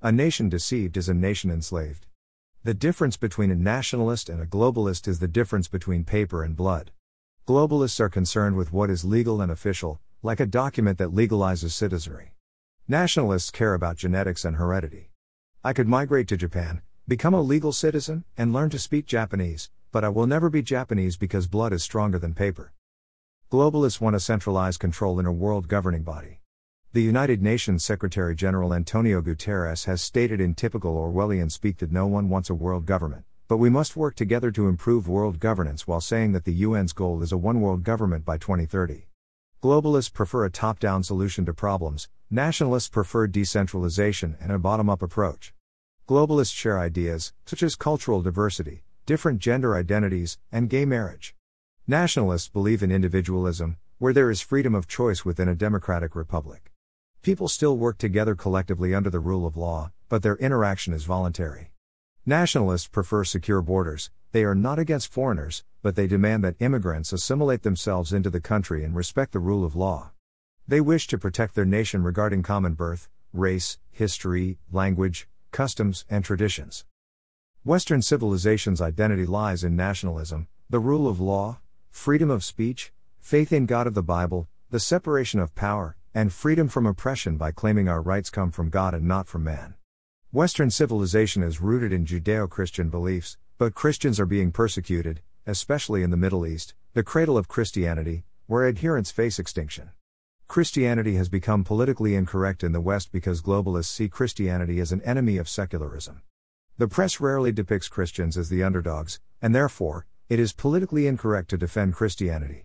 A nation deceived is a nation enslaved. The difference between a nationalist and a globalist is the difference between paper and blood. Globalists are concerned with what is legal and official, like a document that legalizes citizenry. Nationalists care about genetics and heredity. I could migrate to Japan, become a legal citizen, and learn to speak Japanese, but I will never be Japanese because blood is stronger than paper. Globalists want to centralize control in a world governing body. The United Nations Secretary General Antonio Guterres has stated in typical Orwellian speak that no one wants a world government, but we must work together to improve world governance while saying that the UN's goal is a one world government by 2030. Globalists prefer a top down solution to problems, nationalists prefer decentralization and a bottom up approach. Globalists share ideas, such as cultural diversity, different gender identities, and gay marriage. Nationalists believe in individualism, where there is freedom of choice within a democratic republic. People still work together collectively under the rule of law, but their interaction is voluntary. Nationalists prefer secure borders, they are not against foreigners, but they demand that immigrants assimilate themselves into the country and respect the rule of law. They wish to protect their nation regarding common birth, race, history, language, customs, and traditions. Western civilization's identity lies in nationalism, the rule of law, freedom of speech, faith in God of the Bible, the separation of power, and freedom from oppression by claiming our rights come from God and not from man. Western civilization is rooted in Judeo Christian beliefs, but Christians are being persecuted, especially in the Middle East, the cradle of Christianity, where adherents face extinction. Christianity has become politically incorrect in the West because globalists see Christianity as an enemy of secularism. The press rarely depicts Christians as the underdogs, and therefore, it is politically incorrect to defend Christianity.